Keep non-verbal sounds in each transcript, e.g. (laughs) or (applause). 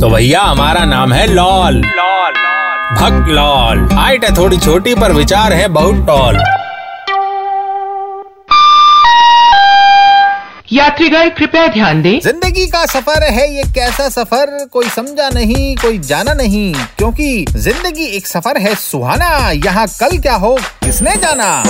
तो भैया हमारा नाम है लॉल। लॉल भक्त लॉल। हाइट है थोड़ी छोटी पर विचार है बहुत टॉल। यात्रीगण कृपया ध्यान दें। ज़िंदगी का सफ़र है ये कैसा सफ़र? कोई समझा नहीं कोई जाना नहीं। क्योंकि ज़िंदगी एक सफ़र है सुहाना। यहाँ कल क्या हो किसने जाना?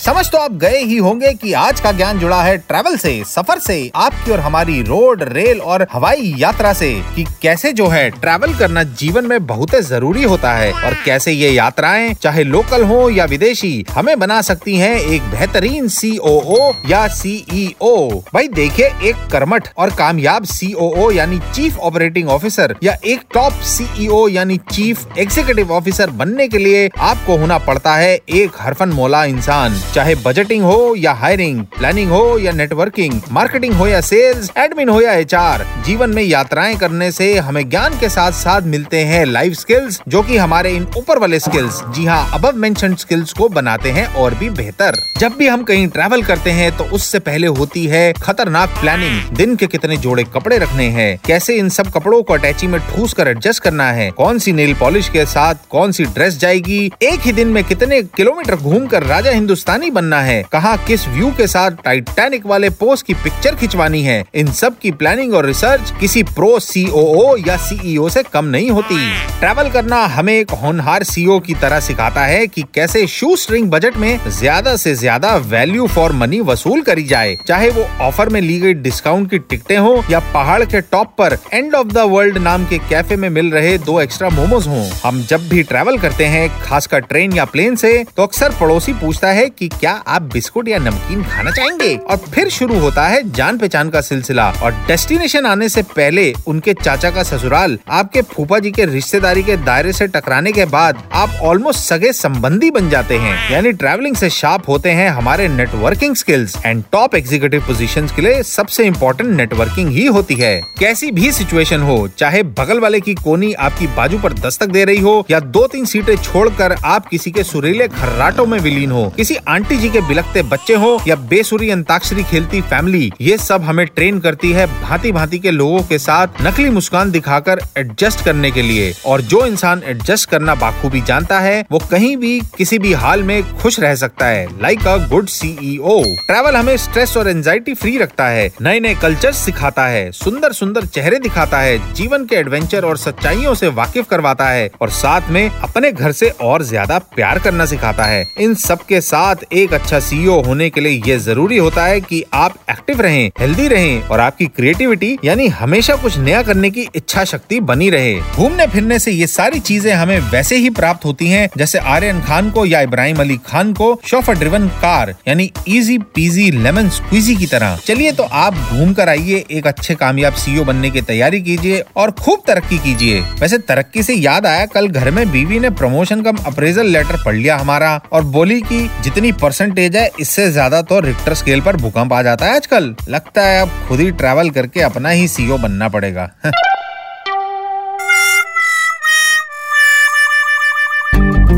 समझ तो आप गए ही होंगे कि आज का ज्ञान जुड़ा है ट्रैवल से, सफ़र से, आपकी और हमारी रोड रेल और हवाई यात्रा से कि कैसे जो है ट्रैवल करना जीवन में बहुत ज़रूरी होता है और कैसे ये यात्राएँ, चाहे लोकल हो या विदेशी, हमें बना सकती हैं एक बेहतरीन सीओओ या सीईओ भाई देखिए, एक कर्मठ और कामयाब सीओओ यानी चीफ ऑपरेटिंग ऑफिसर या एक टॉप सीईओ यानी चीफ एग्जीक्यूटिव ऑफिसर बनने के लिए आपको होना पड़ता है एक हरफन मोला इंसान। चाहे बजटिंग हो या हायरिंग प्लानिंग हो या नेटवर्किंग मार्केटिंग हो या सेल्स एडमिन हो या एचआर जीवन में यात्राएँ करने से हमें ज्ञान के साथ साथ मिलते हैं लाइफ स्किल्स जो कि हमारे इन ऊपर वाले स्किल्स जी हाँ अब मेंशन स्किल्स को बनाते हैं और भी बेहतर। जब भी हम कहीं ट्रैवल करते हैं तो उससे पहले होती है खतरनाक प्लानिंग दिन के कितने जोड़े कपड़े रखने हैं, कैसे इन सब कपड़ों को अटैची में ठूस कर एडजस्ट करना है, कौन सी नेल पॉलिश के साथ कौन सी ड्रेस जाएगी, एक ही दिन में कितने किलोमीटर घूमकर राजा हिंदुस्तान पाकिस्तानी बनना है। कहा, किस व्यू के साथ टाइटैनिक वाले पोस्ट की पिक्चर खिंचवानी है? इन सब की प्लानिंग और रिसर्च किसी प्रो सीओओ या सीईओ से कम नहीं होती। ट्रैवल करना हमें एक होनहार सीओ की तरह सिखाता है कि कैसे शू स्ट्रिंग बजट में ज़्यादा से ज़्यादा वैल्यू फॉर मनी वसूल करी जाए। चाहे वो ऑफ़र में ली गई डिस्काउंट की टिकटें हो या पहाड़ के टॉप पर एंड ऑफ़ द वर्ल्ड नाम के कैफ़े में मिल रहे दो एक्स्ट्रा मोमोज हों। हम जब भी ट्रैवल करते हैं, खासकर ट्रेन या प्लेन से तो अक्सर पड़ोसी पूछता है कि क्या आप बिस्कुट या नमकीन खाना चाहेंगे? और फिर शुरू होता है जान पहचान का सिलसिला। और डेस्टिनेशन आने से पहले उनके चाचा का ससुराल, आपके फूफा जी के रिश्तेदारी के दायरे से टकराने के बाद आप ऑलमोस्ट सगे संबंधी बन जाते हैं। यानी ट्रैवलिंग से शार्प होते हैं हमारे networking skills and top executive position के लिए सबसे इम्पोर्टेंट नेटवर्किंग ही होती है। कैसी भी सिचुएशन हो, चाहे बगल वाले की कोनी आपकी बाजू पर दस्तक दे रही हो या दो तीन सीटें छोड़कर आप किसी के सुरीले खर्राटों में विलीन हो, किसी आंटी जी के बिलकते बच्चे हो या बेसुरी अंताक्षरी खेलती फैमिली, ये सब हमें ट्रेन करती है भांति भांति के लोगों के साथ नकली मुस्कान दिखाकर एडजस्ट करने के लिए। और जो इंसान एडजस्ट करना बाखूबी जानता है, वो कहीं भी, किसी भी हाल में खुश रह सकता है। Like a good CEO travel हमें स्ट्रेस और एंजाइटी फ्री रखता है नए नए कल्चर सिखाता है सुंदर सुंदर चेहरे दिखाता है, जीवन के एडवेंचर और सच्चाइयों से वाकिफ करवाता है, और साथ में अपने घर से और ज़्यादा प्यार करना सिखाता है। इन सब के साथ एक अच्छा सीईओ होने के लिए ये ज़रूरी होता है कि आप एक्टिव रहें, हेल्दी रहें और आपकी क्रिएटिविटी यानी हमेशा कुछ नया करने की इच्छा शक्ति बनी रहे। घूमने फिरने से ये सारी चीज़ें हमें वैसे ही प्राप्त होती हैं जैसे आर्यन खान को या इब्राहिम अली खान को शोफर ड्रिवन कार यानी इजी पीजी लेमन स्क्वीजी की तरह। चलिए तो आप घूम कर आइए एक अच्छे कामयाब सीईओ बनने की तैयारी कीजिए और खूब तरक्की कीजिए। वैसे तरक्की से याद आया कल घर में बीवी ने प्रमोशन कम अप्रेजल लेटर पढ़ लिया हमारा और बोली की जितनी परसेंटेज है इससे ज़्यादा तो रिक्टर स्केल पर भूकंप आ जाता है आजकल। लगता है अब खुद ही ट्रैवल करके अपना ही सीईओ बनना पड़ेगा। (laughs)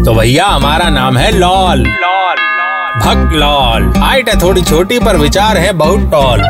तो भैया हमारा नाम है लॉल। लॉल भक्त लॉल। हाइट है थोड़ी छोटी पर विचार है बहुत टॉल